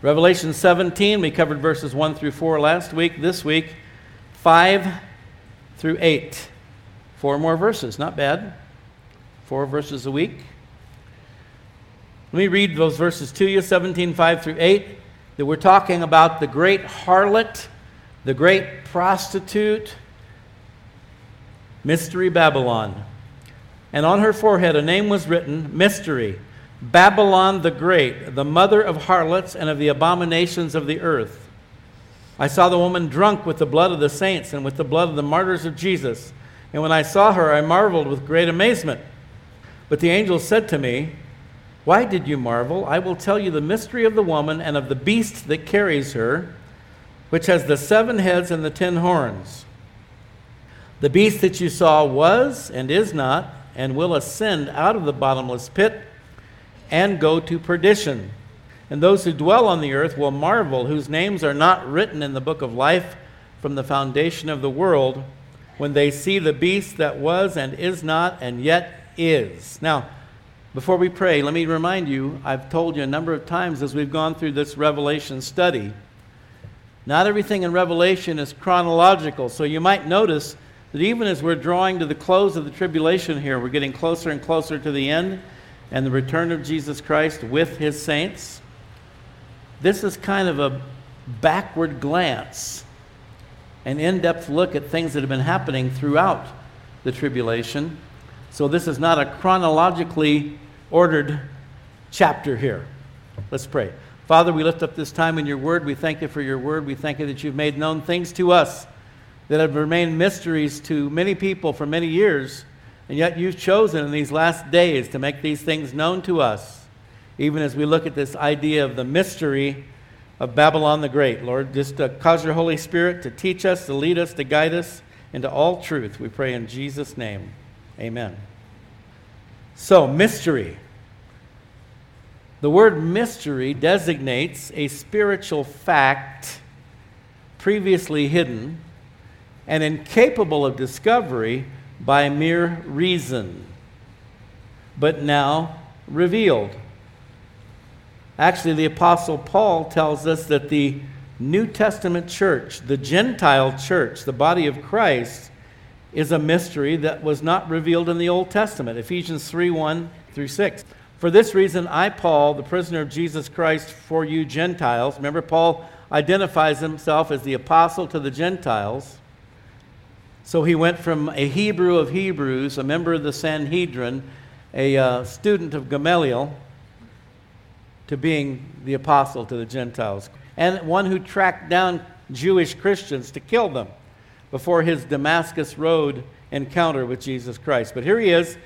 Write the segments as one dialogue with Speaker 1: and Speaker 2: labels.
Speaker 1: Revelation 17, we covered verses 1 through 4 last week. This week, 5 through 8. Four more verses, not bad. Four verses a week. Let me read those verses to you 17, 5 through 8. That we're talking about the great harlot, the great prostitute, Mystery Babylon. And on her forehead a name was written Mystery, Babylon the Great, the mother of harlots and of the abominations of the earth. I saw the woman drunk with the blood of the saints and with the blood of the martyrs of Jesus. And when I saw her, I marveled with great amazement. But the angel said to me, Why did you marvel? I will tell you the mystery of the woman and of the beast that carries her, which has the seven heads and the ten horns. The beast that you saw was and is not, and will ascend out of the bottomless pit and go to perdition. And those who dwell on the earth will marvel, whose names are not written in the book of life from the foundation of the world, when they see the beast that was and is not and yet is. Now, before we pray, let me remind you I've told you a number of times as we've gone through this Revelation study, not everything in Revelation is chronological. So you might notice that even as we're drawing to the close of the tribulation here, we're getting closer and closer to the end and the return of Jesus Christ with his saints. This is kind of a backward glance, an in depth look at things that have been happening throughout the tribulation. So, this is not a chronologically ordered chapter here. Let's pray. Father, we lift up this time in your word. We thank you for your word. We thank you that you've made known things to us that have remained mysteries to many people for many years, and yet you've chosen in these last days to make these things known to us, even as we look at this idea of the mystery of Babylon the Great. Lord, just uh, cause your Holy Spirit to teach us, to lead us, to guide us into all truth. We pray in Jesus' name. Amen. So, mystery. The word mystery designates a spiritual fact previously hidden and incapable of discovery by mere reason, but now revealed. Actually, the Apostle Paul tells us that the New Testament church, the Gentile church, the body of Christ, is a mystery that was not revealed in the Old Testament. Ephesians 3 1 through 6. For this reason, I, Paul, the prisoner of Jesus Christ for you Gentiles, remember, Paul identifies himself as the apostle to the Gentiles. So he went from a Hebrew of Hebrews, a member of the Sanhedrin, a uh, student of Gamaliel, to being the apostle to the Gentiles, and one who tracked down Jewish Christians to kill them before his Damascus Road encounter with Jesus Christ. But here he is,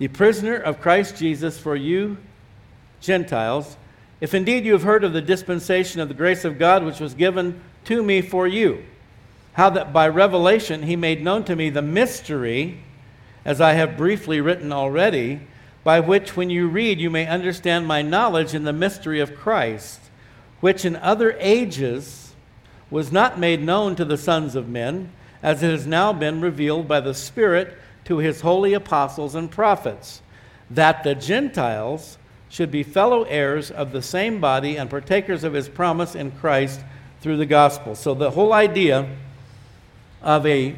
Speaker 1: the prisoner of Christ Jesus for you Gentiles, if indeed you have heard of the dispensation of the grace of God which was given to me for you how that by revelation he made known to me the mystery, as I have briefly written already, by which when you read you may understand my knowledge in the mystery of Christ, which in other ages was not made known to the sons of men, as it has now been revealed by the Spirit to his holy apostles and prophets, that the Gentiles should be fellow heirs of the same body and partakers of his promise in Christ through the gospel. So the whole idea of a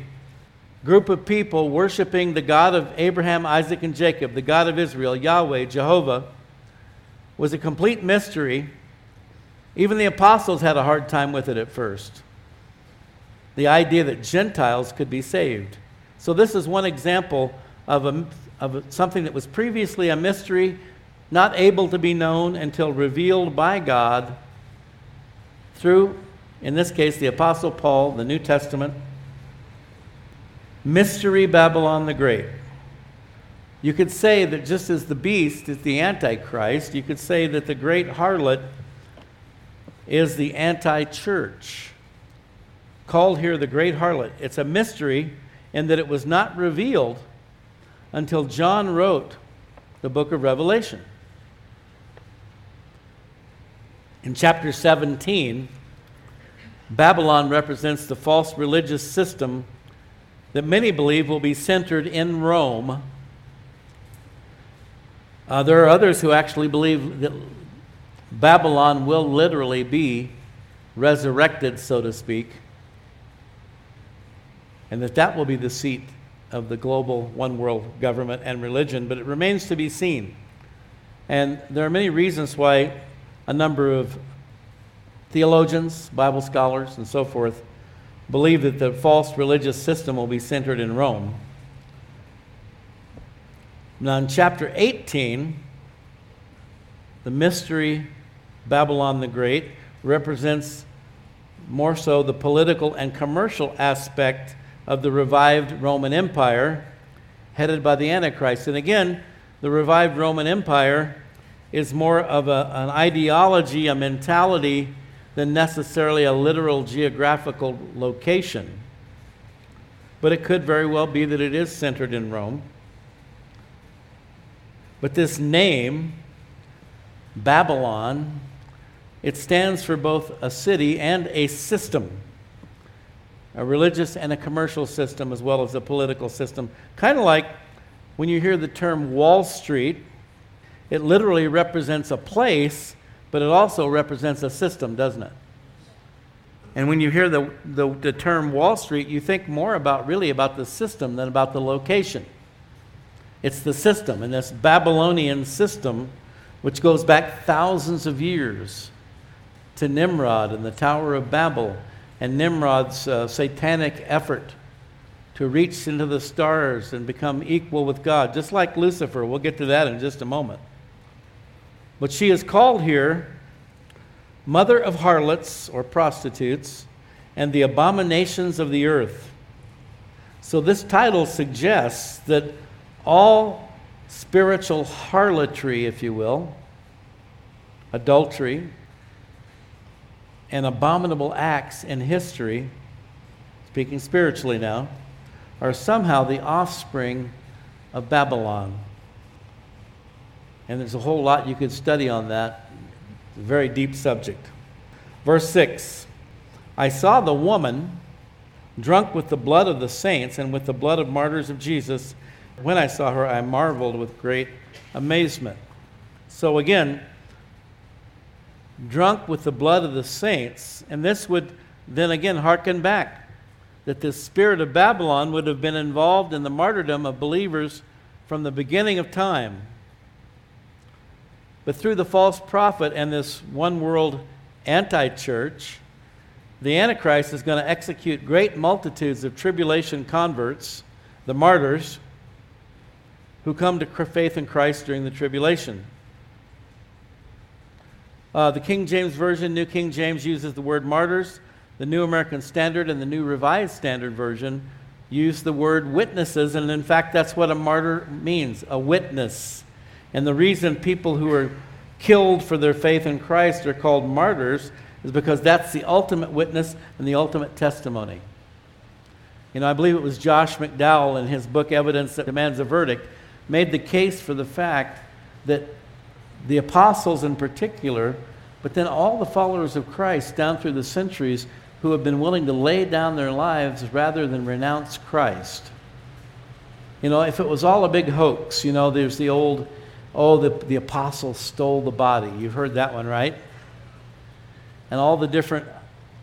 Speaker 1: group of people worshiping the God of Abraham, Isaac, and Jacob, the God of Israel, Yahweh, Jehovah, was a complete mystery. Even the apostles had a hard time with it at first. The idea that Gentiles could be saved. So, this is one example of, a, of something that was previously a mystery, not able to be known until revealed by God through, in this case, the Apostle Paul, the New Testament Mystery Babylon the Great. You could say that just as the beast is the Antichrist, you could say that the great harlot is the anti church. Called here the great harlot. It's a mystery in that it was not revealed until John wrote the book of Revelation. In chapter 17, Babylon represents the false religious system that many believe will be centered in Rome. Uh, there are others who actually believe that Babylon will literally be resurrected, so to speak, and that that will be the seat of the global one world government and religion, but it remains to be seen. And there are many reasons why a number of theologians, Bible scholars, and so forth believe that the false religious system will be centered in Rome. Now, in chapter 18, the mystery Babylon the Great represents more so the political and commercial aspect of the revived Roman Empire headed by the Antichrist. And again, the revived Roman Empire is more of a, an ideology, a mentality, than necessarily a literal geographical location. But it could very well be that it is centered in Rome. But this name, Babylon, it stands for both a city and a system, a religious and a commercial system, as well as a political system. Kind of like when you hear the term Wall Street, it literally represents a place, but it also represents a system, doesn't it? And when you hear the, the, the, term Wall Street, you think more about really about the system than about the location. It's the system, and this Babylonian system, which goes back thousands of years to Nimrod and the Tower of Babel and Nimrod's uh, satanic effort to reach into the stars and become equal with God, just like Lucifer. We'll get to that in just a moment. But she is called here mother of harlots or prostitutes and the abominations of the earth. So this title suggests that all spiritual harlotry, if you will, adultery, and abominable acts in history, speaking spiritually now, are somehow the offspring of Babylon. And there's a whole lot you could study on that. It's a very deep subject. Verse 6 I saw the woman drunk with the blood of the saints and with the blood of martyrs of Jesus. When I saw her, I marveled with great amazement. So again, drunk with the blood of the saints. And this would then again hearken back that the spirit of Babylon would have been involved in the martyrdom of believers from the beginning of time. But through the false prophet and this one world anti church, the Antichrist is going to execute great multitudes of tribulation converts, the martyrs, who come to faith in Christ during the tribulation. Uh, the King James Version, New King James, uses the word martyrs. The New American Standard and the New Revised Standard Version use the word witnesses, and in fact, that's what a martyr means a witness. And the reason people who are killed for their faith in Christ are called martyrs is because that's the ultimate witness and the ultimate testimony. You know, I believe it was Josh McDowell in his book Evidence That Demands a Verdict made the case for the fact that the apostles in particular, but then all the followers of Christ down through the centuries who have been willing to lay down their lives rather than renounce Christ. You know, if it was all a big hoax, you know, there's the old, oh, the, the apostles stole the body. You've heard that one, right? And all the different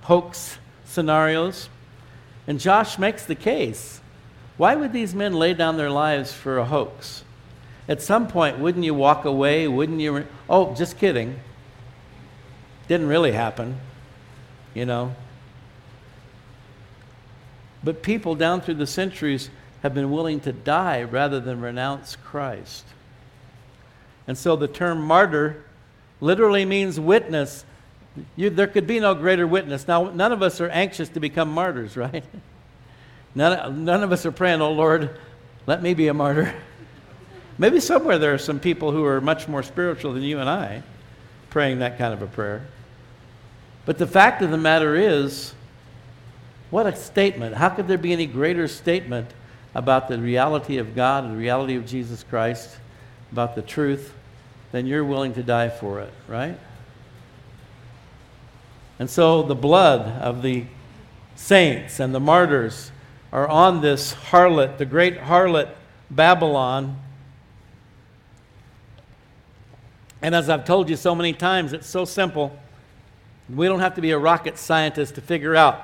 Speaker 1: hoax scenarios. And Josh makes the case. Why would these men lay down their lives for a hoax? At some point, wouldn't you walk away? Wouldn't you? Re- oh, just kidding. Didn't really happen, you know. But people down through the centuries have been willing to die rather than renounce Christ. And so the term martyr literally means witness. You, there could be no greater witness. Now, none of us are anxious to become martyrs, right? None, none of us are praying, oh Lord, let me be a martyr. Maybe somewhere there are some people who are much more spiritual than you and I praying that kind of a prayer. But the fact of the matter is, what a statement. How could there be any greater statement about the reality of God and the reality of Jesus Christ, about the truth, then you're willing to die for it, right? And so the blood of the saints and the martyrs are on this harlot, the great harlot Babylon And as I've told you so many times, it's so simple. We don't have to be a rocket scientist to figure out.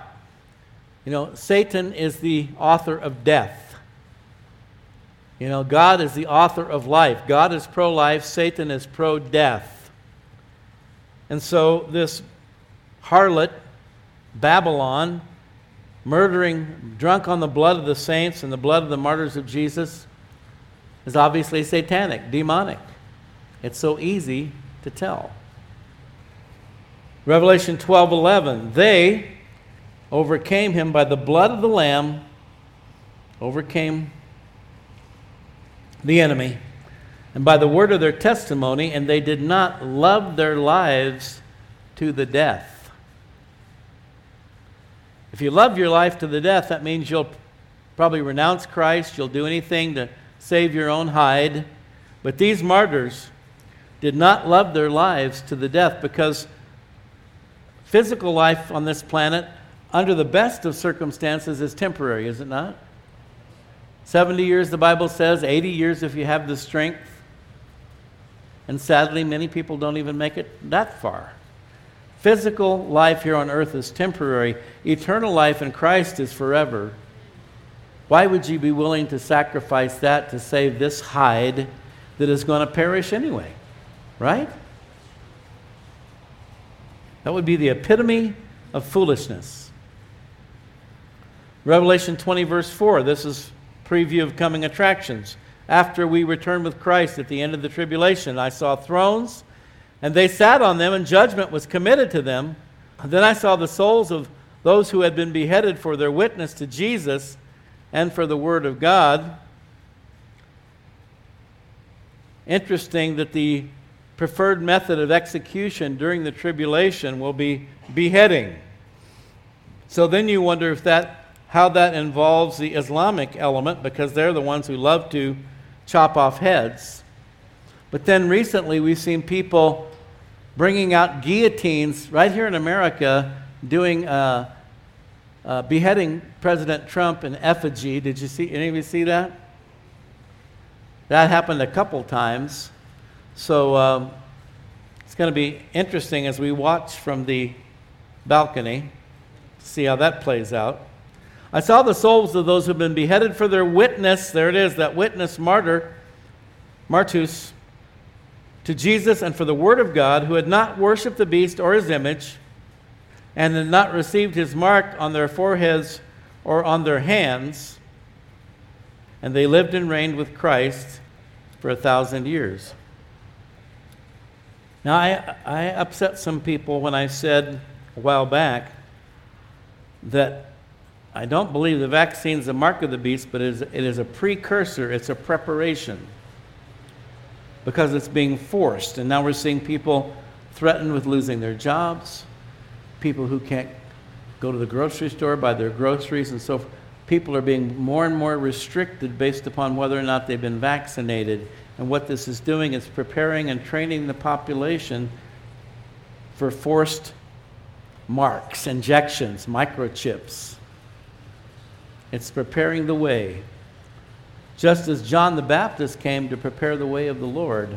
Speaker 1: You know, Satan is the author of death. You know, God is the author of life. God is pro life, Satan is pro death. And so, this harlot, Babylon, murdering, drunk on the blood of the saints and the blood of the martyrs of Jesus, is obviously satanic, demonic. It's so easy to tell. Revelation 12 11. They overcame him by the blood of the Lamb, overcame the enemy, and by the word of their testimony, and they did not love their lives to the death. If you love your life to the death, that means you'll probably renounce Christ, you'll do anything to save your own hide. But these martyrs did not love their lives to the death because physical life on this planet, under the best of circumstances, is temporary, is it not? 70 years, the Bible says, 80 years if you have the strength. And sadly, many people don't even make it that far. Physical life here on earth is temporary, eternal life in Christ is forever. Why would you be willing to sacrifice that to save this hide that is going to perish anyway? Right? That would be the epitome of foolishness. Revelation 20, verse 4, this is preview of coming attractions. After we return with Christ at the end of the tribulation, I saw thrones, and they sat on them, and judgment was committed to them. Then I saw the souls of those who had been beheaded for their witness to Jesus and for the Word of God. Interesting that the preferred method of execution during the tribulation will be beheading. So then you wonder if that, how that involves the Islamic element, because they're the ones who love to chop off heads. But then recently we've seen people bringing out guillotines right here in America, doing uh, uh, beheading President Trump in effigy. Did you see any of you see that? That happened a couple times. So um, it's going to be interesting as we watch from the balcony, see how that plays out. I saw the souls of those who have been beheaded for their witness. There it is, that witness martyr, Martus, to Jesus and for the Word of God, who had not worshipped the beast or his image, and had not received his mark on their foreheads or on their hands. And they lived and reigned with Christ for a thousand years. Now, I, I upset some people when I said a while back that I don't believe the vaccine is the mark of the beast, but it is, it is a precursor, it's a preparation because it's being forced. And now we're seeing people threatened with losing their jobs, people who can't go to the grocery store, buy their groceries, and so forth. People are being more and more restricted based upon whether or not they've been vaccinated. And what this is doing is preparing and training the population for forced marks, injections, microchips. It's preparing the way. Just as John the Baptist came to prepare the way of the Lord,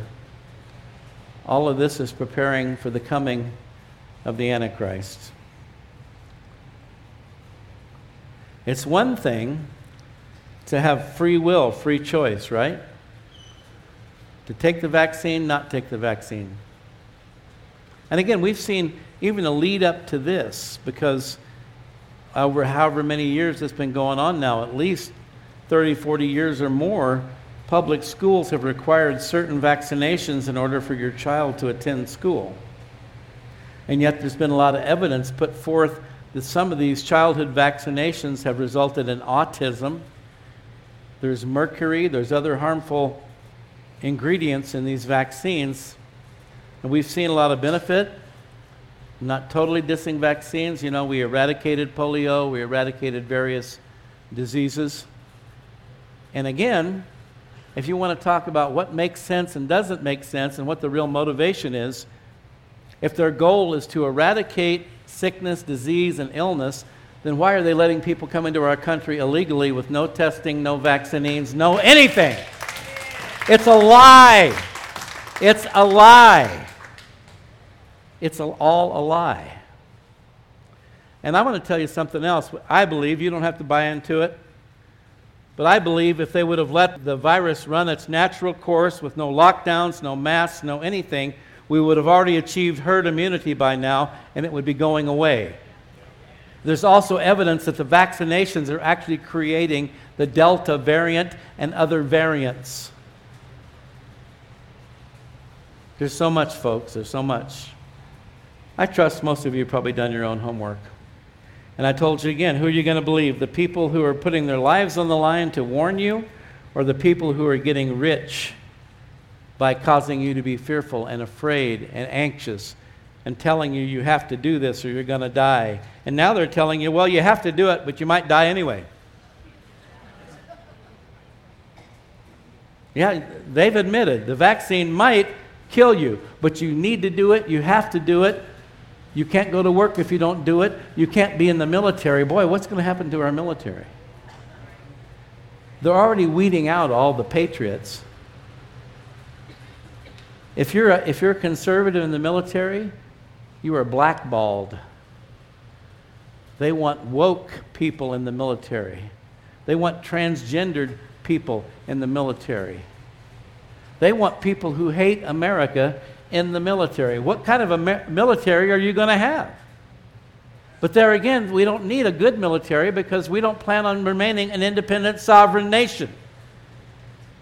Speaker 1: all of this is preparing for the coming of the Antichrist. It's one thing to have free will, free choice, right? to take the vaccine, not take the vaccine. And again, we've seen even a lead up to this because over however many years it's been going on now, at least 30, 40 years or more, public schools have required certain vaccinations in order for your child to attend school. And yet, there's been a lot of evidence put forth that some of these childhood vaccinations have resulted in autism. There's mercury, there's other harmful ingredients in these vaccines. And we've seen a lot of benefit. Not totally dissing vaccines. You know, we eradicated polio, we eradicated various diseases. And again, if you want to talk about what makes sense and doesn't make sense and what the real motivation is, if their goal is to eradicate sickness, disease, and illness, then why are they letting people come into our country illegally with no testing, no vaccines, no anything? It's a lie. It's a lie. It's all a lie. And I want to tell you something else. I believe, you don't have to buy into it, but I believe if they would have let the virus run its natural course with no lockdowns, no masks, no anything, we would have already achieved herd immunity by now and it would be going away. There's also evidence that the vaccinations are actually creating the Delta variant and other variants. There's so much, folks. There's so much. I trust most of you probably done your own homework. And I told you again who are you going to believe? The people who are putting their lives on the line to warn you, or the people who are getting rich by causing you to be fearful and afraid and anxious and telling you you have to do this or you're going to die? And now they're telling you, well, you have to do it, but you might die anyway. Yeah, they've admitted the vaccine might kill you, but you need to do it, you have to do it you can't go to work if you don't do it. You can't be in the military. Boy, what's going to happen to our military? They're already weeding out all the patriots. If you're a, if you're a conservative in the military, you are blackballed. They want woke people in the military. They want transgendered people in the military. They want people who hate America in the military. What kind of a military are you going to have? But there again, we don't need a good military because we don't plan on remaining an independent sovereign nation.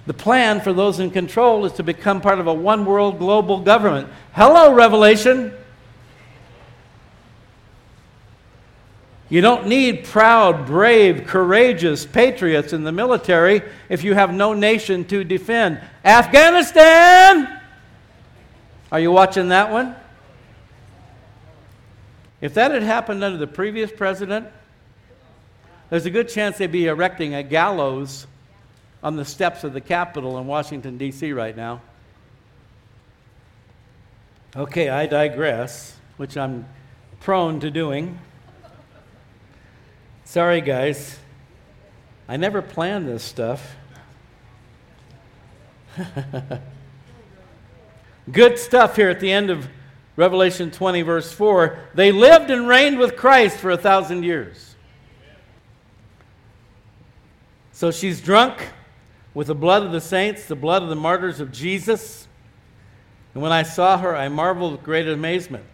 Speaker 1: The plan for those in control is to become part of a one world global government. Hello, Revelation. You don't need proud, brave, courageous patriots in the military if you have no nation to defend. Afghanistan! Are you watching that one? If that had happened under the previous president, there's a good chance they'd be erecting a gallows on the steps of the Capitol in Washington, D.C. right now. Okay, I digress, which I'm prone to doing. Sorry, guys. I never planned this stuff. Good stuff here at the end of Revelation 20, verse 4. They lived and reigned with Christ for a thousand years. So she's drunk with the blood of the saints, the blood of the martyrs of Jesus. And when I saw her, I marveled with great amazement.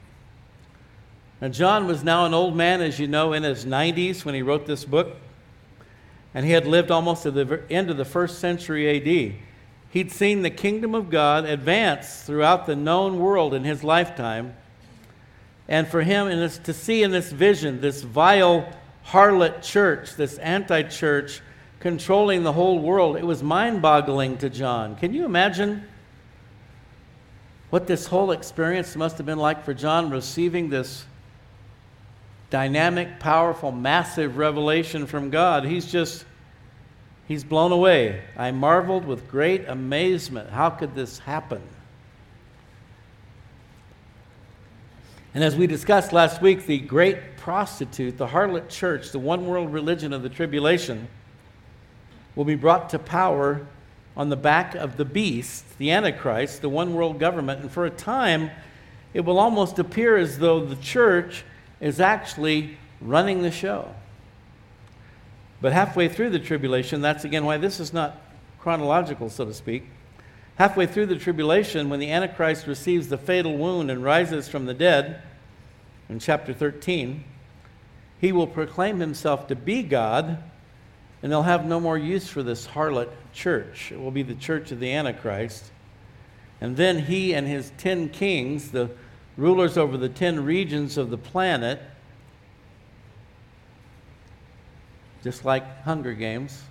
Speaker 1: Now, John was now an old man, as you know, in his 90s when he wrote this book. And he had lived almost to the end of the first century AD. He'd seen the kingdom of God advance throughout the known world in his lifetime. And for him in this, to see in this vision this vile harlot church, this anti church controlling the whole world, it was mind boggling to John. Can you imagine what this whole experience must have been like for John receiving this dynamic, powerful, massive revelation from God? He's just He's blown away. I marveled with great amazement. How could this happen? And as we discussed last week, the great prostitute, the harlot church, the one world religion of the tribulation, will be brought to power on the back of the beast, the Antichrist, the one world government. And for a time, it will almost appear as though the church is actually running the show. But halfway through the tribulation, that's again why this is not chronological, so to speak. Halfway through the tribulation, when the Antichrist receives the fatal wound and rises from the dead, in chapter 13, he will proclaim himself to be God, and they'll have no more use for this harlot church. It will be the church of the Antichrist. And then he and his ten kings, the rulers over the ten regions of the planet, just like Hunger Games,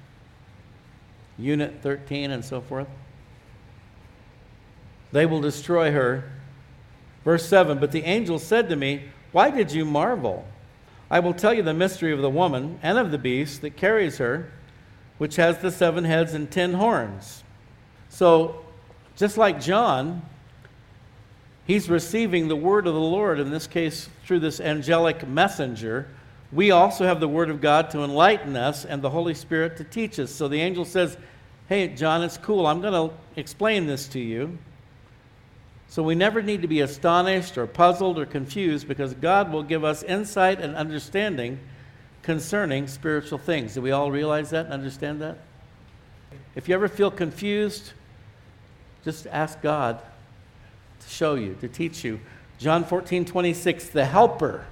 Speaker 1: Unit 13, and so forth. They will destroy her. Verse 7 But the angel said to me, Why did you marvel? I will tell you the mystery of the woman and of the beast that carries her, which has the seven heads and ten horns. So, just like John, he's receiving the word of the Lord, in this case through this angelic messenger we also have the Word of God to enlighten us and the Holy Spirit to teach us. So the angel says, Hey, John, it's cool. I'm going to explain this to you. So we never need to be astonished or puzzled or confused because God will give us insight and understanding concerning spiritual things. Do we all realize that and understand that? If you ever feel confused, just ask God to show you, to teach you. John 14, 26, the Helper,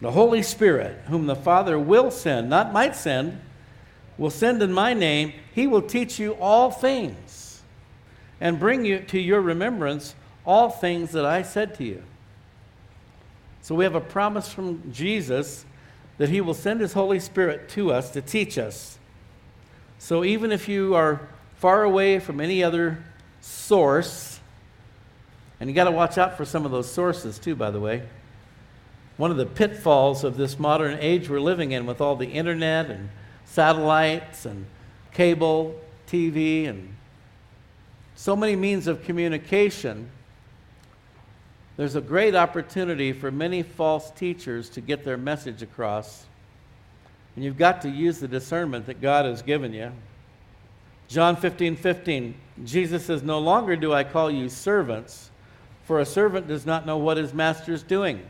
Speaker 1: the Holy Spirit, whom the Father will send, not might send, will send in my name, he will teach you all things and bring you to your remembrance all things that I said to you. So we have a promise from Jesus that he will send his Holy Spirit to us to teach us. So even if you are far away from any other source, and you got to watch out for some of those sources too, by the way. One of the pitfalls of this modern age we're living in with all the internet and satellites and cable, TV, and so many means of communication, there's a great opportunity for many false teachers to get their message across. And you've got to use the discernment that God has given you. John 15, 15, Jesus says, No longer do I call you servants, for a servant does not know what his master is doing.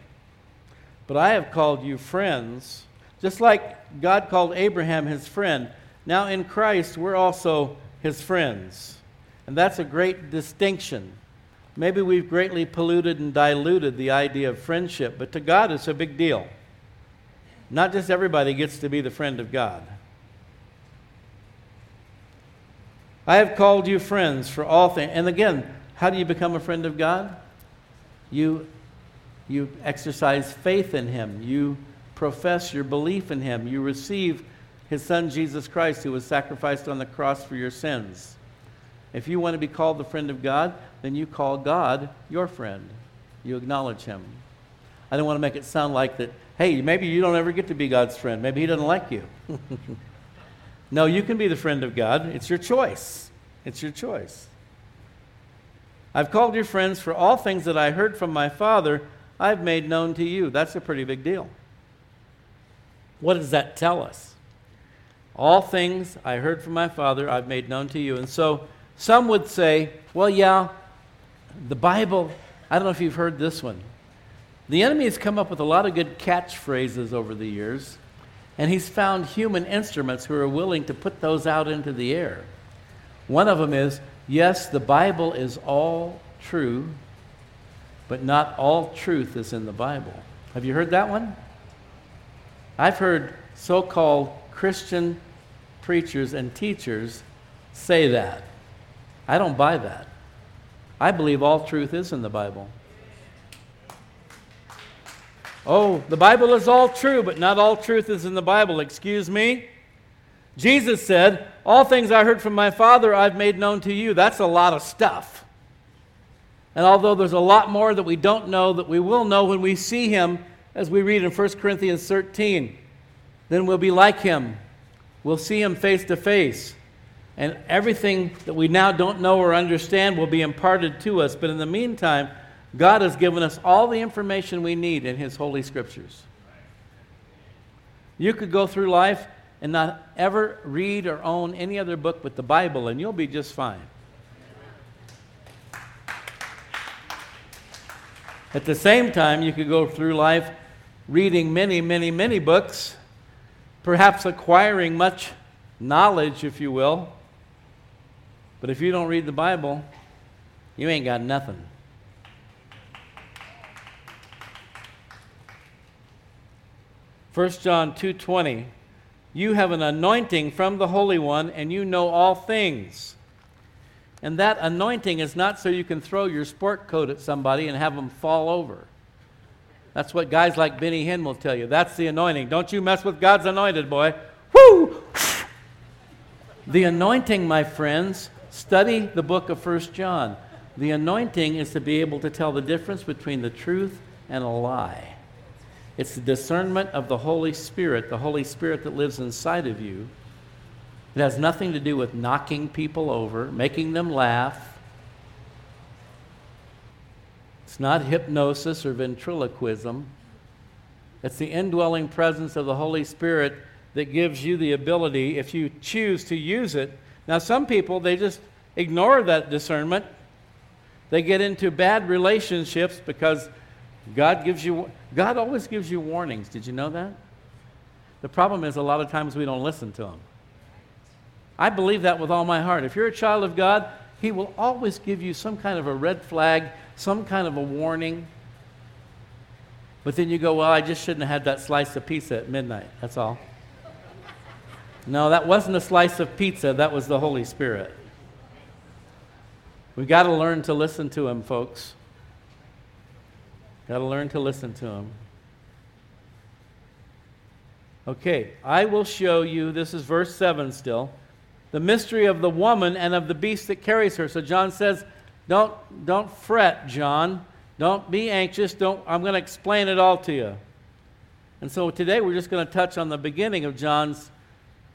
Speaker 1: But I have called you friends, just like God called Abraham his friend. Now in Christ, we're also his friends. And that's a great distinction. Maybe we've greatly polluted and diluted the idea of friendship, but to God, it's a big deal. Not just everybody gets to be the friend of God. I have called you friends for all things. And again, how do you become a friend of God? You, you exercise faith in Him. You profess your belief in Him. You receive His Son, Jesus Christ, who was sacrificed on the cross for your sins. If you want to be called the friend of God, then you call God your friend. You acknowledge Him. I don't want to make it sound like that, hey, maybe you don't ever get to be God's friend. Maybe He doesn't like you. No, you can be the friend of God. It's your choice. It's your choice. I've called your friends for all things that I heard from my Father, I've made known to you. That's a pretty big deal. What does that tell us? All things I heard from my Father, I've made known to you. And so some would say, well, yeah, the Bible, I don't know if you've heard this one. The enemy has come up with a lot of good catchphrases over the years and he's found human instruments who are willing to put those out into the air. One of them is yes, the Bible is all true, but not all truth is in the Bible. Have you heard that one? I've heard so called Christian preachers and teachers say that. I don't buy that. I believe all truth is in the Bible. Oh, the Bible is all true, but not all truth is in the Bible. Excuse me? Jesus said, All things I heard from my Father I've made known to you. That's a lot of stuff. And although there's a lot more that we don't know, that we will know when we see him, as we read in 1 Corinthians 13, then we'll be like him. We'll see him face to face. And everything that we now don't know or understand will be imparted to us. But in the meantime, God has given us all the information we need in His Holy Scriptures. You could go through life and not ever read or own any other book but the Bible, and you'll be just fine. At the same time, you could go through life reading many, many, many books, perhaps acquiring much knowledge, if you will. But if you don't read the Bible, you ain't got nothing. 1 John 2:20 You have an anointing from the Holy One and you know all things. And that anointing is not so you can throw your sport coat at somebody and have them fall over. That's what guys like Benny Hinn will tell you. That's the anointing. Don't you mess with God's anointed, boy. Woo! The anointing, my friends, study the book of 1 John. The anointing is to be able to tell the difference between the truth and a lie. It's the discernment of the Holy Spirit, the Holy Spirit that lives inside of you. It has nothing to do with knocking people over, making them laugh. It's not hypnosis or ventriloquism. It's the indwelling presence of the Holy Spirit that gives you the ability, if you choose to use it. Now, some people, they just ignore that discernment They get into bad relationships because God gives you God always gives you warnings. Did you know that? The problem is a lot of times we don't listen to him. I believe that with all my heart. If you're a child of God, he will always give you some kind of a red flag, some kind of a warning. But then you go, well, I just shouldn't have had that slice of pizza at midnight. That's all. No, that wasn't a slice of pizza, that was the Holy Spirit. We've got to learn to listen to him, folks. Got to learn to listen to him. Okay, I will show you, this is verse 7 still, the mystery of the woman and of the beast that carries her. So John says, don't, don't fret, John. Don't be anxious. Don't, I'm going to explain it all to you. And so today we're just going to touch on the beginning of John's,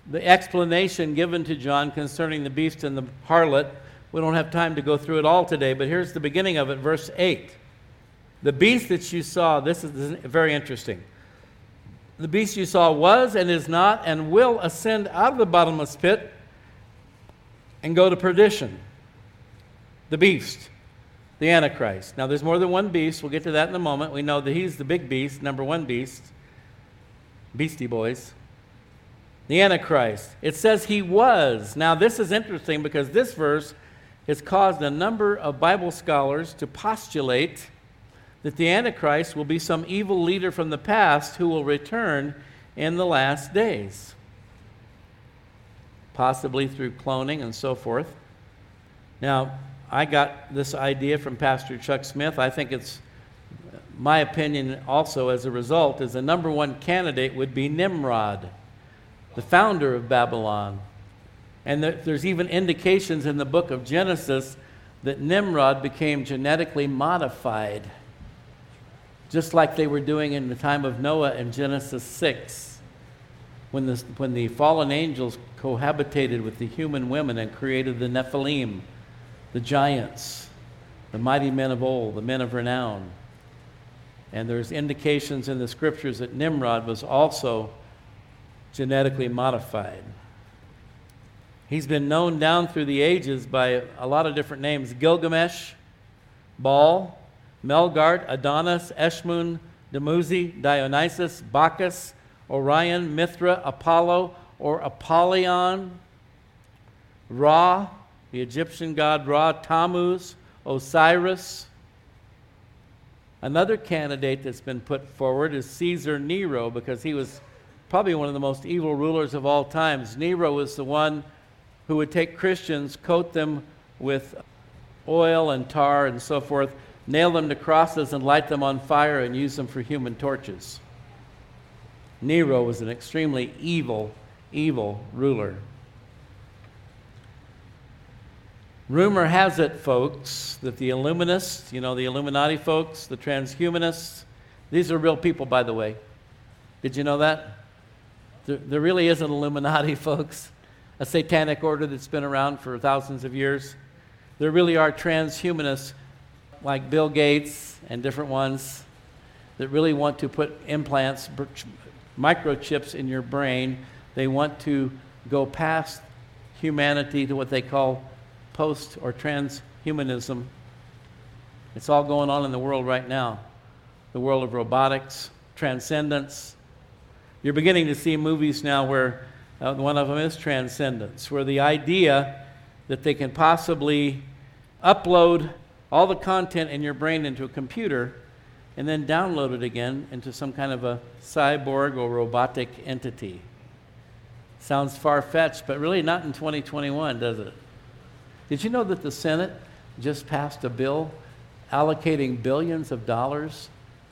Speaker 1: the explanation given to John concerning the beast and the harlot. We don't have time to go through it all today, but here's the beginning of it, verse 8. The beast that you saw, this is very interesting. The beast you saw was and is not and will ascend out of the bottomless pit and go to perdition. The beast, the Antichrist. Now, there's more than one beast. We'll get to that in a moment. We know that he's the big beast, number one beast. Beastie Boys. The Antichrist. It says he was. Now, this is interesting because this verse has caused a number of Bible scholars to postulate that the Antichrist will be some evil leader from the past who will return in the last days, possibly through cloning and so forth. Now, I got this idea from Pastor Chuck Smith. I think it's my opinion also as a result is the number one candidate would be Nimrod, the founder of Babylon. And there's even indications in the book of Genesis that Nimrod became genetically modified just like they were doing in the time of Noah in Genesis 6, when the, when the fallen angels cohabitated with the human women and created the Nephilim, the giants, the mighty men of old, the men of renown. And there's indications in the scriptures that Nimrod was also genetically modified. He's been known down through the ages by a lot of different names Gilgamesh, Baal, Melqart, Adonis, Eshmun, Dumuzi, Dionysus, Bacchus, Orion, Mithra, Apollo, or Apollyon, Ra, the Egyptian god Ra, Tammuz, Osiris. Another candidate that's been put forward is Caesar Nero because he was probably one of the most evil rulers of all times. Nero was the one who would take Christians, coat them with oil and tar and so forth, nail them to crosses and light them on fire and use them for human torches. Nero was an extremely evil, evil ruler. Rumor has it, folks, that the Illuminists, you know, the Illuminati folks, the transhumanists, these are real people, by the way. Did you know that? There, there really is an Illuminati, folks, a satanic order that's been around for thousands of years. There really are transhumanists like Bill Gates and different ones that really want to put implants, microchips in your brain. They want to go past humanity to what they call post or transhumanism. It's all going on in the world right now the world of robotics, transcendence. You're beginning to see movies now where uh, one of them is transcendence, where the idea that they can possibly upload all the content in your brain into a computer and then download it again into some kind of a cyborg or robotic entity. Sounds far fetched, but really not in 2021, does it? Did you know that the Senate just passed a bill allocating billions of dollars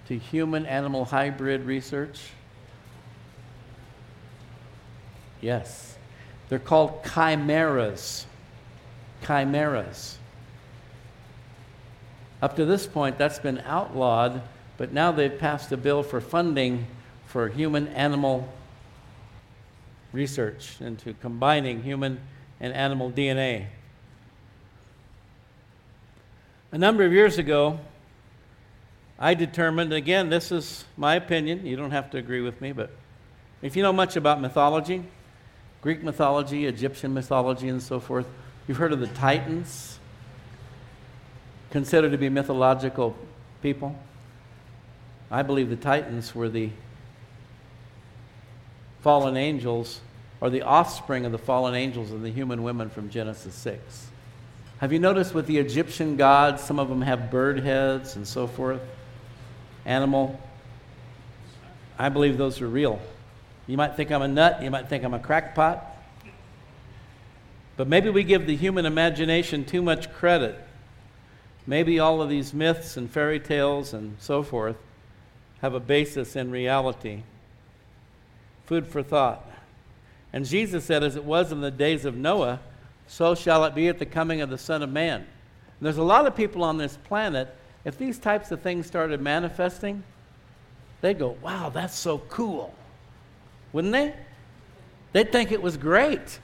Speaker 1: to human animal hybrid research? Yes. They're called chimeras. Chimeras. Up to this point, that's been outlawed, but now they've passed a bill for funding for human animal research into combining human and animal DNA. A number of years ago, I determined, again, this is my opinion, you don't have to agree with me, but if you know much about mythology, Greek mythology, Egyptian mythology, and so forth, you've heard of the Titans, considered to be mythological people. I believe the Titans were the fallen angels or the offspring of the fallen angels and the human women from Genesis 6. Have you noticed with the Egyptian gods, some of them have bird heads and so forth? Animal. I believe those are real. You might think I'm a nut, you might think I'm a crackpot. But maybe we give the human imagination too much credit. Maybe all of these myths and fairy tales and so forth have a basis in reality. Food for thought. And Jesus said, As it was in the days of Noah, so shall it be at the coming of the Son of Man. And there's a lot of people on this planet, if these types of things started manifesting, they'd go, Wow, that's so cool. Wouldn't they? They'd think it was great.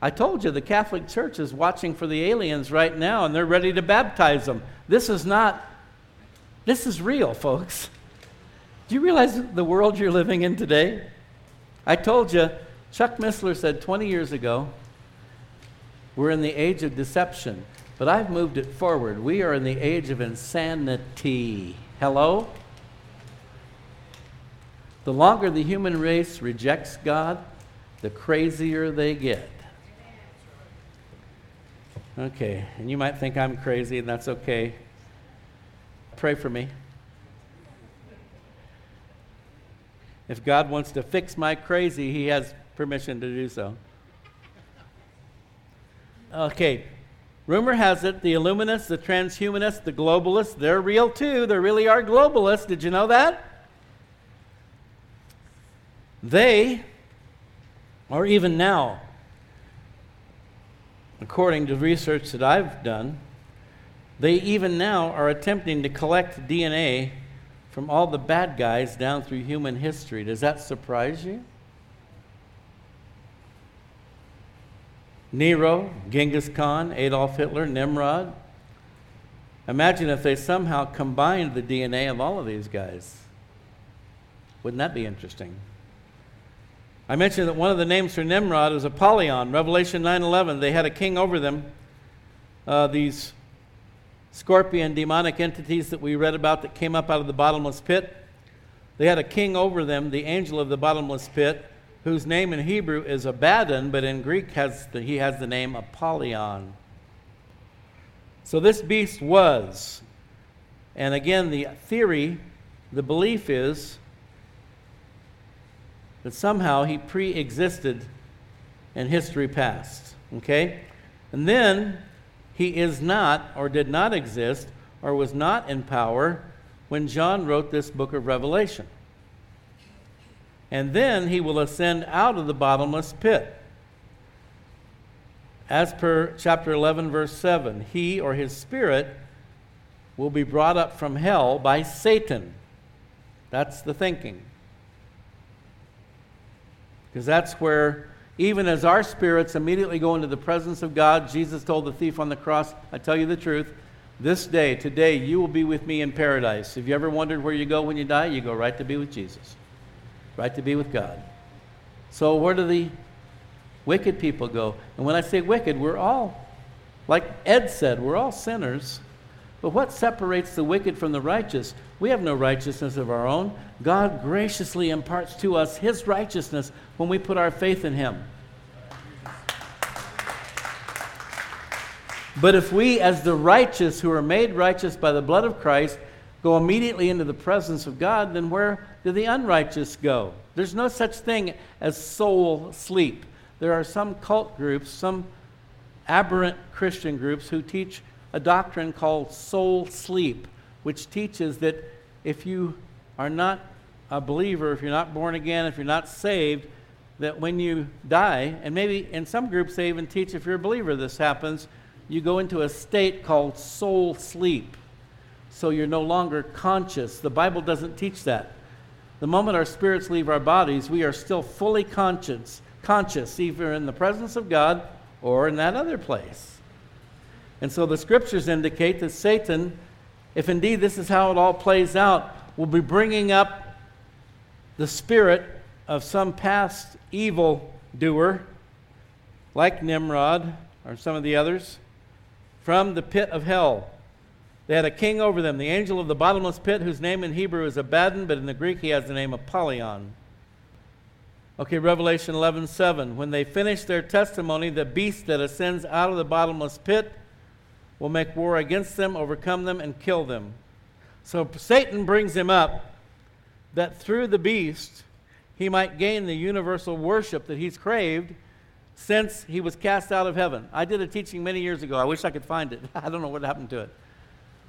Speaker 1: I told you the Catholic Church is watching for the aliens right now and they're ready to baptize them. This is not, this is real, folks. Do you realize the world you're living in today? I told you, Chuck Missler said 20 years ago, we're in the age of deception, but I've moved it forward. We are in the age of insanity. Hello? The longer the human race rejects God, the crazier they get. Okay, and you might think I'm crazy, and that's okay. Pray for me. If God wants to fix my crazy, He has permission to do so. Okay, rumor has it the Illuminists, the transhumanists, the globalists, they're real too. They really are globalists. Did you know that? They, or even now, according to research that I've done, they even now are attempting to collect DNA from all the bad guys down through human history. Does that surprise you? Nero, Genghis Khan, Adolf Hitler, Nimrod. Imagine if they somehow combined the DNA of all of these guys. Wouldn't that be interesting? I mentioned that one of the names for Nimrod is Apollyon. Revelation 9:11. They had a king over them. Uh, these scorpion demonic entities that we read about that came up out of the bottomless pit. They had a king over them, the angel of the bottomless pit, whose name in Hebrew is Abaddon, but in Greek has the, he has the name Apollyon. So this beast was, and again, the theory, the belief is that somehow he pre existed in history past. Okay? And then he is not, or did not exist, or was not in power when John wrote this book of Revelation. And then he will ascend out of the bottomless pit. As per chapter 11, verse 7, he or his spirit will be brought up from hell by Satan. That's the thinking. Because that's where even as our spirits immediately go into the presence of God, Jesus told the thief on the cross, I tell you the truth, this day, today, you will be with me in paradise. Have you ever wondered where you go when you die? You go right to be with Jesus, right to be with God. So, where do the wicked people go? And when I say wicked, we're all, like Ed said, we're all sinners. But what separates the wicked from the righteous? We have no righteousness of our own. God graciously imparts to us His righteousness when we put our faith in Him. But if we, as the righteous who are made righteous by the blood of Christ, go immediately into the presence of God, then where do the unrighteous go? There's no such thing as soul sleep. There are some cult groups, some aberrant Christian groups who teach a doctrine called soul sleep, which teaches that if you are not a believer, if you're not born again, if you're not saved, that when you die, and maybe in some groups they even teach if you're a believer this happens, you go into a state called soul sleep. So you're no longer conscious. The Bible doesn't teach that. The moment our spirits leave our bodies, we are still fully conscious, conscious either in the presence of God or in that other place. And so the scriptures indicate that Satan, if indeed this is how it all plays out, will be bringing up the spirit of some past evil doer, like Nimrod or some of the others, from the pit of hell. They had a king over them, the angel of the bottomless pit, whose name in Hebrew is Abaddon, but in the Greek he has the name Apollyon. Okay, Revelation 11 7. When they finish their testimony, the beast that ascends out of the bottomless pit will make war against them, overcome them, and kill them. So Satan brings him up that through the beast he might gain the universal worship that he's craved since he was cast out of heaven. I did a teaching many years ago. I wish I could find it. I don't know what happened to it.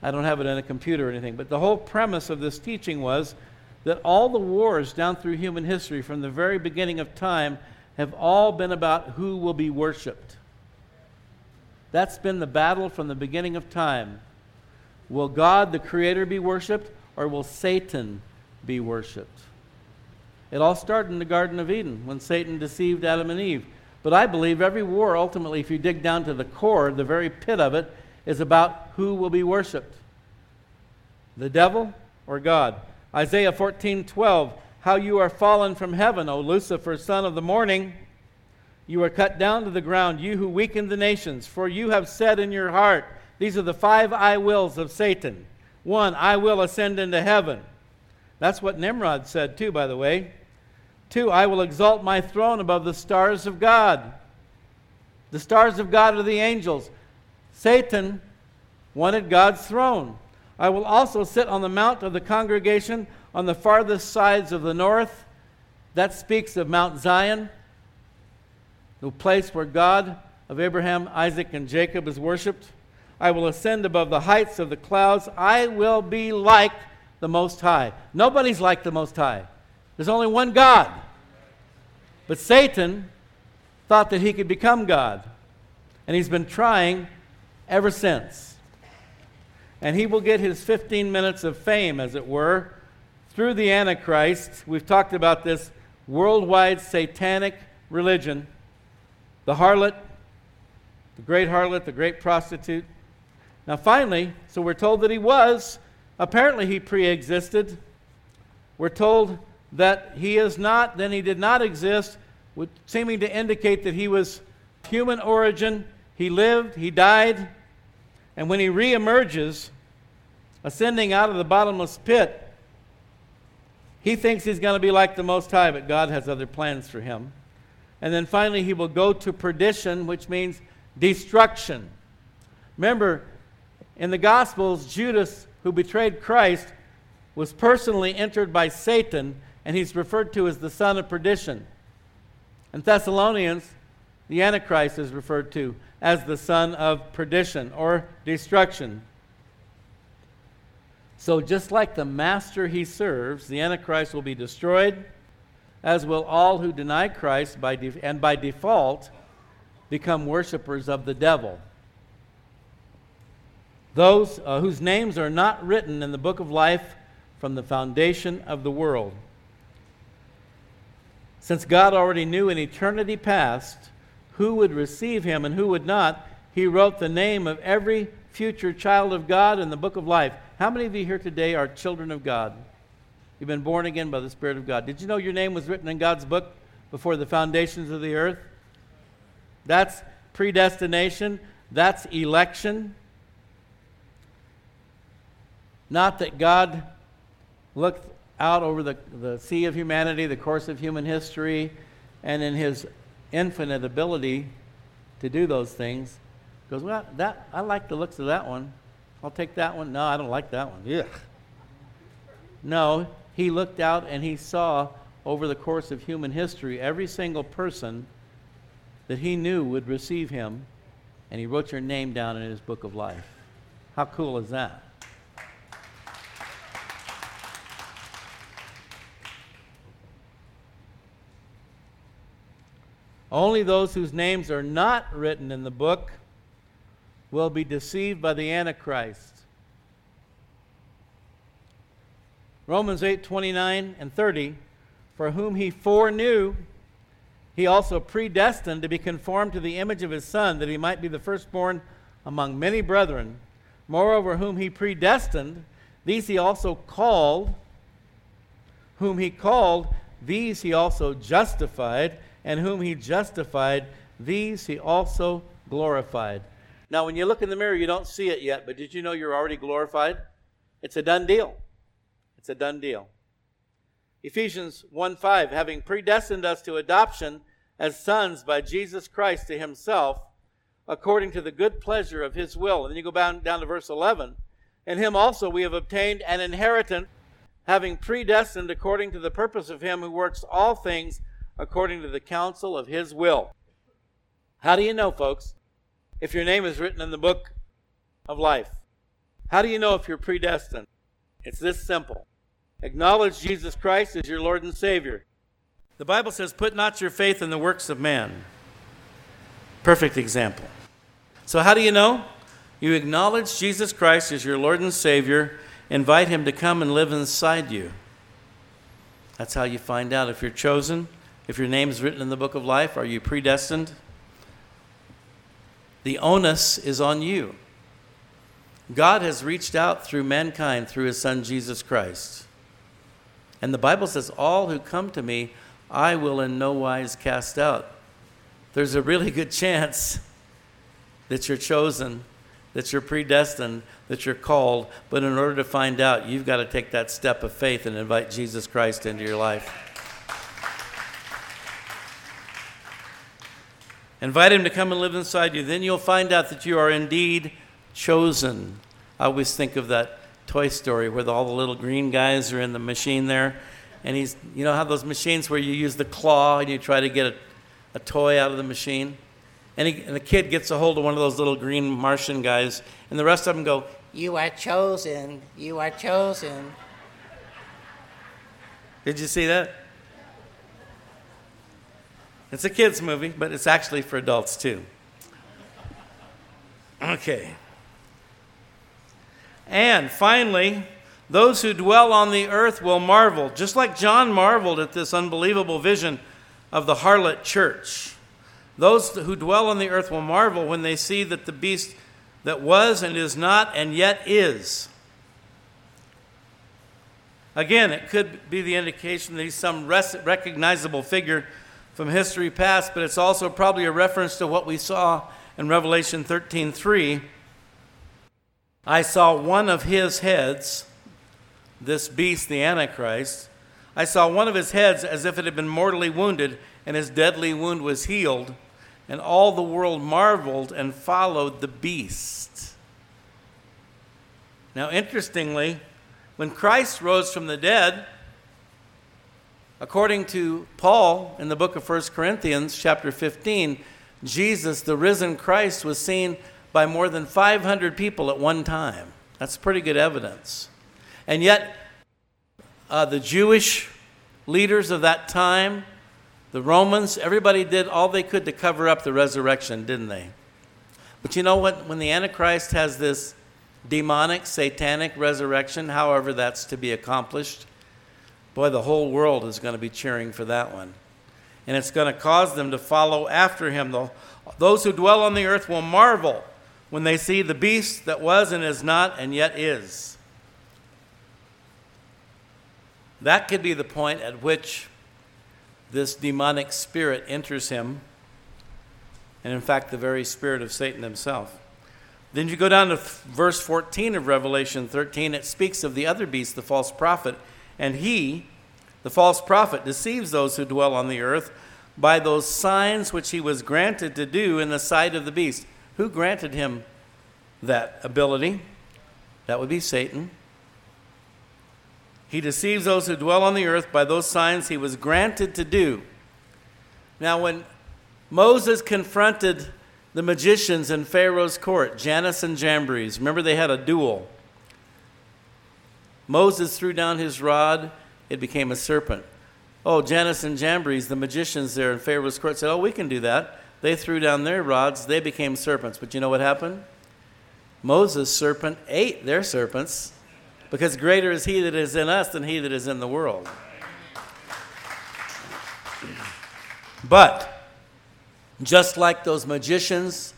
Speaker 1: I don't have it in a computer or anything. But the whole premise of this teaching was that all the wars down through human history from the very beginning of time have all been about who will be worshiped. That's been the battle from the beginning of time. Will God, the Creator, be worshiped, or will Satan be worshiped? It all started in the Garden of Eden when Satan deceived Adam and Eve. But I believe every war, ultimately, if you dig down to the core, the very pit of it, is about who will be worshiped the devil or God. Isaiah 14 12. How you are fallen from heaven, O Lucifer, son of the morning. You are cut down to the ground, you who weaken the nations, for you have said in your heart, These are the five I wills of Satan. One, I will ascend into heaven. That's what Nimrod said, too, by the way. Two, I will exalt my throne above the stars of God. The stars of God are the angels. Satan wanted God's throne. I will also sit on the mount of the congregation on the farthest sides of the north. That speaks of Mount Zion, the place where God of Abraham, Isaac, and Jacob is worshiped. I will ascend above the heights of the clouds. I will be like the Most High. Nobody's like the Most High. There's only one God. But Satan thought that he could become God. And he's been trying ever since and he will get his 15 minutes of fame, as it were, through the Antichrist. We've talked about this worldwide satanic religion, the harlot, the great harlot, the great prostitute. Now, finally, so we're told that he was, apparently, he pre existed. We're told that he is not, then he did not exist, seeming to indicate that he was human origin. He lived, he died, and when he reemerges, ascending out of the bottomless pit, he thinks he's going to be like the Most High, but God has other plans for him. And then finally, he will go to perdition, which means destruction. Remember, in the Gospels, Judas, who betrayed Christ, was personally entered by Satan, and he's referred to as the son of perdition. In Thessalonians, the Antichrist is referred to as the son of perdition or destruction. So, just like the master he serves, the Antichrist will be destroyed, as will all who deny Christ by de- and by default become worshippers of the devil. Those uh, whose names are not written in the book of life from the foundation of the world. Since God already knew in eternity past who would receive him and who would not, he wrote the name of every future child of God in the book of life. How many of you here today are children of God? You've been born again by the Spirit of God. Did you know your name was written in God's book before the foundations of the earth? That's predestination, that's election. Not that God looked out over the, the sea of humanity, the course of human history, and in his infinite ability to do those things, goes, Well, that, I like the looks of that one. I'll take that one. No, I don't like that one. Yeah. No, he looked out and he saw over the course of human history every single person that he knew would receive him, and he wrote your name down in his book of life. How cool is that? Only those whose names are not written in the book will be deceived by the Antichrist. Romans 8 29 and 30 For whom he foreknew, he also predestined to be conformed to the image of his Son, that he might be the firstborn among many brethren. Moreover, whom he predestined, these he also called. Whom he called, these he also justified. And whom he justified, these he also glorified. Now, when you look in the mirror, you don't see it yet, but did you know you're already glorified? It's a done deal. It's a done deal. Ephesians 1 5, having predestined us to adoption as sons by Jesus Christ to himself, according to the good pleasure of his will. And then you go down, down to verse 11. In him also we have obtained an inheritance, having predestined according to the purpose of him who works all things according to the counsel of his will. How do you know, folks, if your name is written in the book of life? How do you know if you're predestined? It's this simple. Acknowledge Jesus Christ as your Lord and Savior. The Bible says, Put not your faith in the works of man. Perfect example. So, how do you know? You acknowledge Jesus Christ as your Lord and Savior, invite Him to come and live inside you. That's how you find out if you're chosen, if your name is written in the book of life. Are you predestined? The onus is on you. God has reached out through mankind through His Son Jesus Christ. And the Bible says, All who come to me, I will in no wise cast out. There's a really good chance that you're chosen, that you're predestined, that you're called, but in order to find out, you've got to take that step of faith and invite Jesus Christ into your life. Invite him to come and live inside you. Then you'll find out that you are indeed chosen. I always think of that Toy Story where all the little green guys are in the machine there. And he's, you know how those machines where you use the claw and you try to get a, a toy out of the machine? And, he, and the kid gets a hold of one of those little green Martian guys, and the rest of them go, You are chosen, you are chosen. Did you see that? It's a kid's movie, but it's actually for adults too. Okay. And finally, those who dwell on the earth will marvel, just like John marveled at this unbelievable vision of the harlot church. Those who dwell on the earth will marvel when they see that the beast that was and is not and yet is. Again, it could be the indication that he's some recognizable figure from history past, but it's also probably a reference to what we saw in Revelation 13:3 I saw one of his heads, this beast, the Antichrist. I saw one of his heads as if it had been mortally wounded, and his deadly wound was healed. And all the world marveled and followed the beast. Now, interestingly, when Christ rose from the dead, according to Paul in the book of 1 Corinthians, chapter 15, Jesus, the risen Christ, was seen by more than 500 people at one time. That's pretty good evidence. And yet, uh, the Jewish leaders of that time, the Romans, everybody did all they could to cover up the resurrection, didn't they? But you know what? When the Antichrist has this demonic, satanic resurrection, however that's to be accomplished, boy, the whole world is going to be cheering for that one. And it's going to cause them to follow after him. Those who dwell on the earth will marvel when they see the beast that was and is not and yet is. That could be the point at which this demonic spirit enters him, and in fact, the very spirit of Satan himself. Then you go down to verse 14 of Revelation 13, it speaks of the other beast, the false prophet, and he, the false prophet, deceives those who dwell on the earth by those signs which he was granted to do in the sight of the beast. Who granted him that ability? That would be Satan. He deceives those who dwell on the earth by those signs he was granted to do. Now, when Moses confronted the magicians in Pharaoh's court, Jannes and Jambres, remember they had a duel. Moses threw down his rod, it became a serpent. Oh, Jannes and Jambres, the magicians there in Pharaoh's court, said, Oh, we can do that. They threw down their rods, they became serpents. But you know what happened? Moses' serpent ate their serpents because greater is he that is in us than he that is in the world. But just like those magicians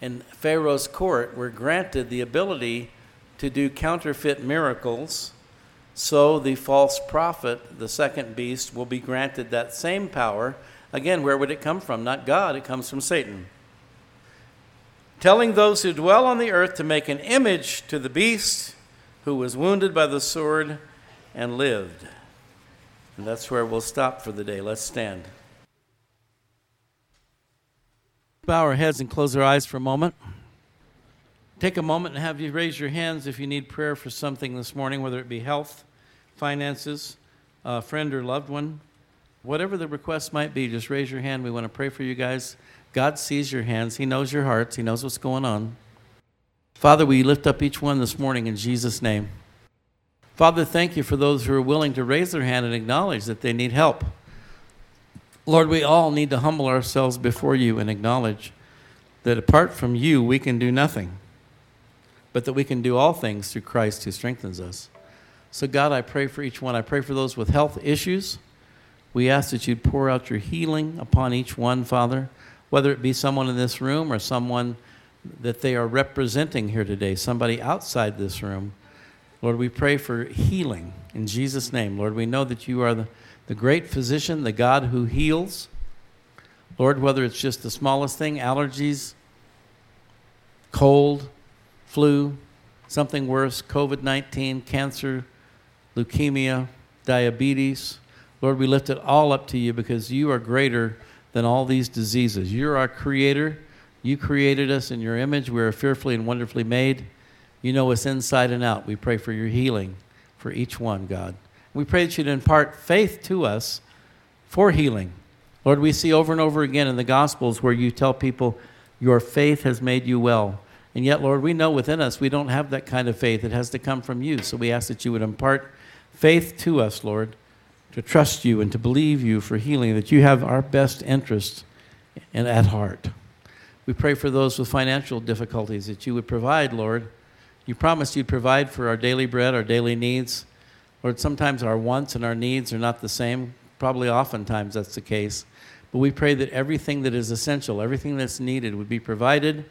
Speaker 1: in Pharaoh's court were granted the ability to do counterfeit miracles, so the false prophet, the second beast, will be granted that same power Again, where would it come from? Not God, it comes from Satan. telling those who dwell on the earth to make an image to the beast who was wounded by the sword and lived. And that's where we'll stop for the day. Let's stand. Bow our heads and close our eyes for a moment. Take a moment and have you raise your hands if you need prayer for something this morning, whether it be health, finances, a friend or loved one. Whatever the request might be, just raise your hand. We want to pray for you guys. God sees your hands, He knows your hearts, He knows what's going on. Father, we lift up each one this morning in Jesus' name. Father, thank you for those who are willing to raise their hand and acknowledge that they need help. Lord, we all need to humble ourselves before you and acknowledge that apart from you, we can do nothing, but that we can do all things through Christ who strengthens us. So, God, I pray for each one. I pray for those with health issues. We ask that you'd pour out your healing upon each one, Father, whether it be someone in this room or someone that they are representing here today, somebody outside this room. Lord, we pray for healing in Jesus' name. Lord, we know that you are the, the great physician, the God who heals. Lord, whether it's just the smallest thing, allergies, cold, flu, something worse, COVID 19, cancer, leukemia, diabetes. Lord, we lift it all up to you because you are greater than all these diseases. You're our creator. You created us in your image. We are fearfully and wonderfully made. You know us inside and out. We pray for your healing for each one, God. We pray that you'd impart faith to us for healing. Lord, we see over and over again in the Gospels where you tell people, Your faith has made you well. And yet, Lord, we know within us we don't have that kind of faith. It has to come from you. So we ask that you would impart faith to us, Lord, to trust you and to believe you for healing, that you have our best interest and at heart. We pray for those with financial difficulties that you would provide, Lord. You promised you'd provide for our daily bread, our daily needs. Lord, sometimes our wants and our needs are not the same. Probably oftentimes that's the case. But we pray that everything that is essential, everything that's needed would be provided,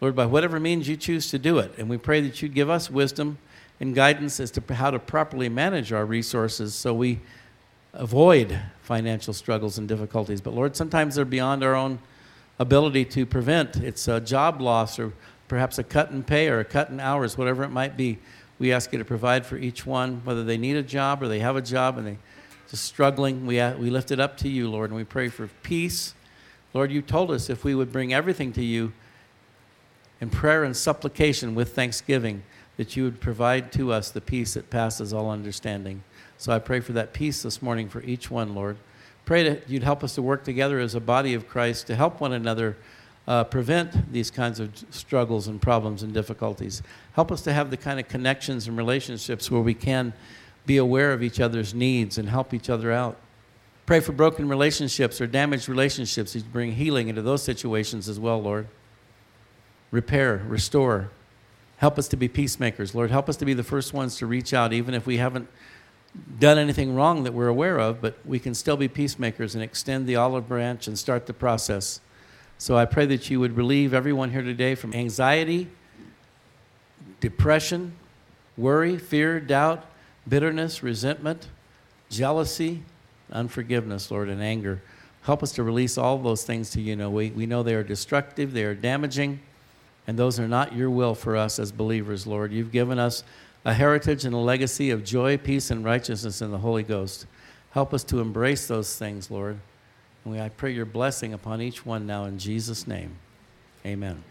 Speaker 1: Lord, by whatever means you choose to do it. And we pray that you'd give us wisdom and guidance as to how to properly manage our resources so we avoid financial struggles and difficulties. But Lord, sometimes they're beyond our own ability to prevent. It's a job loss or perhaps a cut in pay or a cut in hours, whatever it might be. We ask you to provide for each one, whether they need a job or they have a job and they just struggling. We, we lift it up to you, Lord, and we pray for peace. Lord, you told us if we would bring everything to you in prayer and supplication with thanksgiving, that you would provide to us the peace that passes all understanding. So I pray for that peace this morning for each one, Lord. Pray that you'd help us to work together as a body of Christ to help one another uh, prevent these kinds of struggles and problems and difficulties. Help us to have the kind of connections and relationships where we can be aware of each other's needs and help each other out. Pray for broken relationships or damaged relationships. You bring healing into those situations as well, Lord. Repair, restore, Help us to be peacemakers. Lord, help us to be the first ones to reach out, even if we haven't done anything wrong that we're aware of, but we can still be peacemakers and extend the olive branch and start the process. So I pray that you would relieve everyone here today from anxiety, depression, worry, fear, doubt, bitterness, resentment, jealousy, unforgiveness, Lord, and anger. Help us to release all those things to you. Know we, we know they are destructive, they are damaging. And those are not your will for us as believers, Lord. You've given us a heritage and a legacy of joy, peace, and righteousness in the Holy Ghost. Help us to embrace those things, Lord. And we, I pray your blessing upon each one now in Jesus' name. Amen.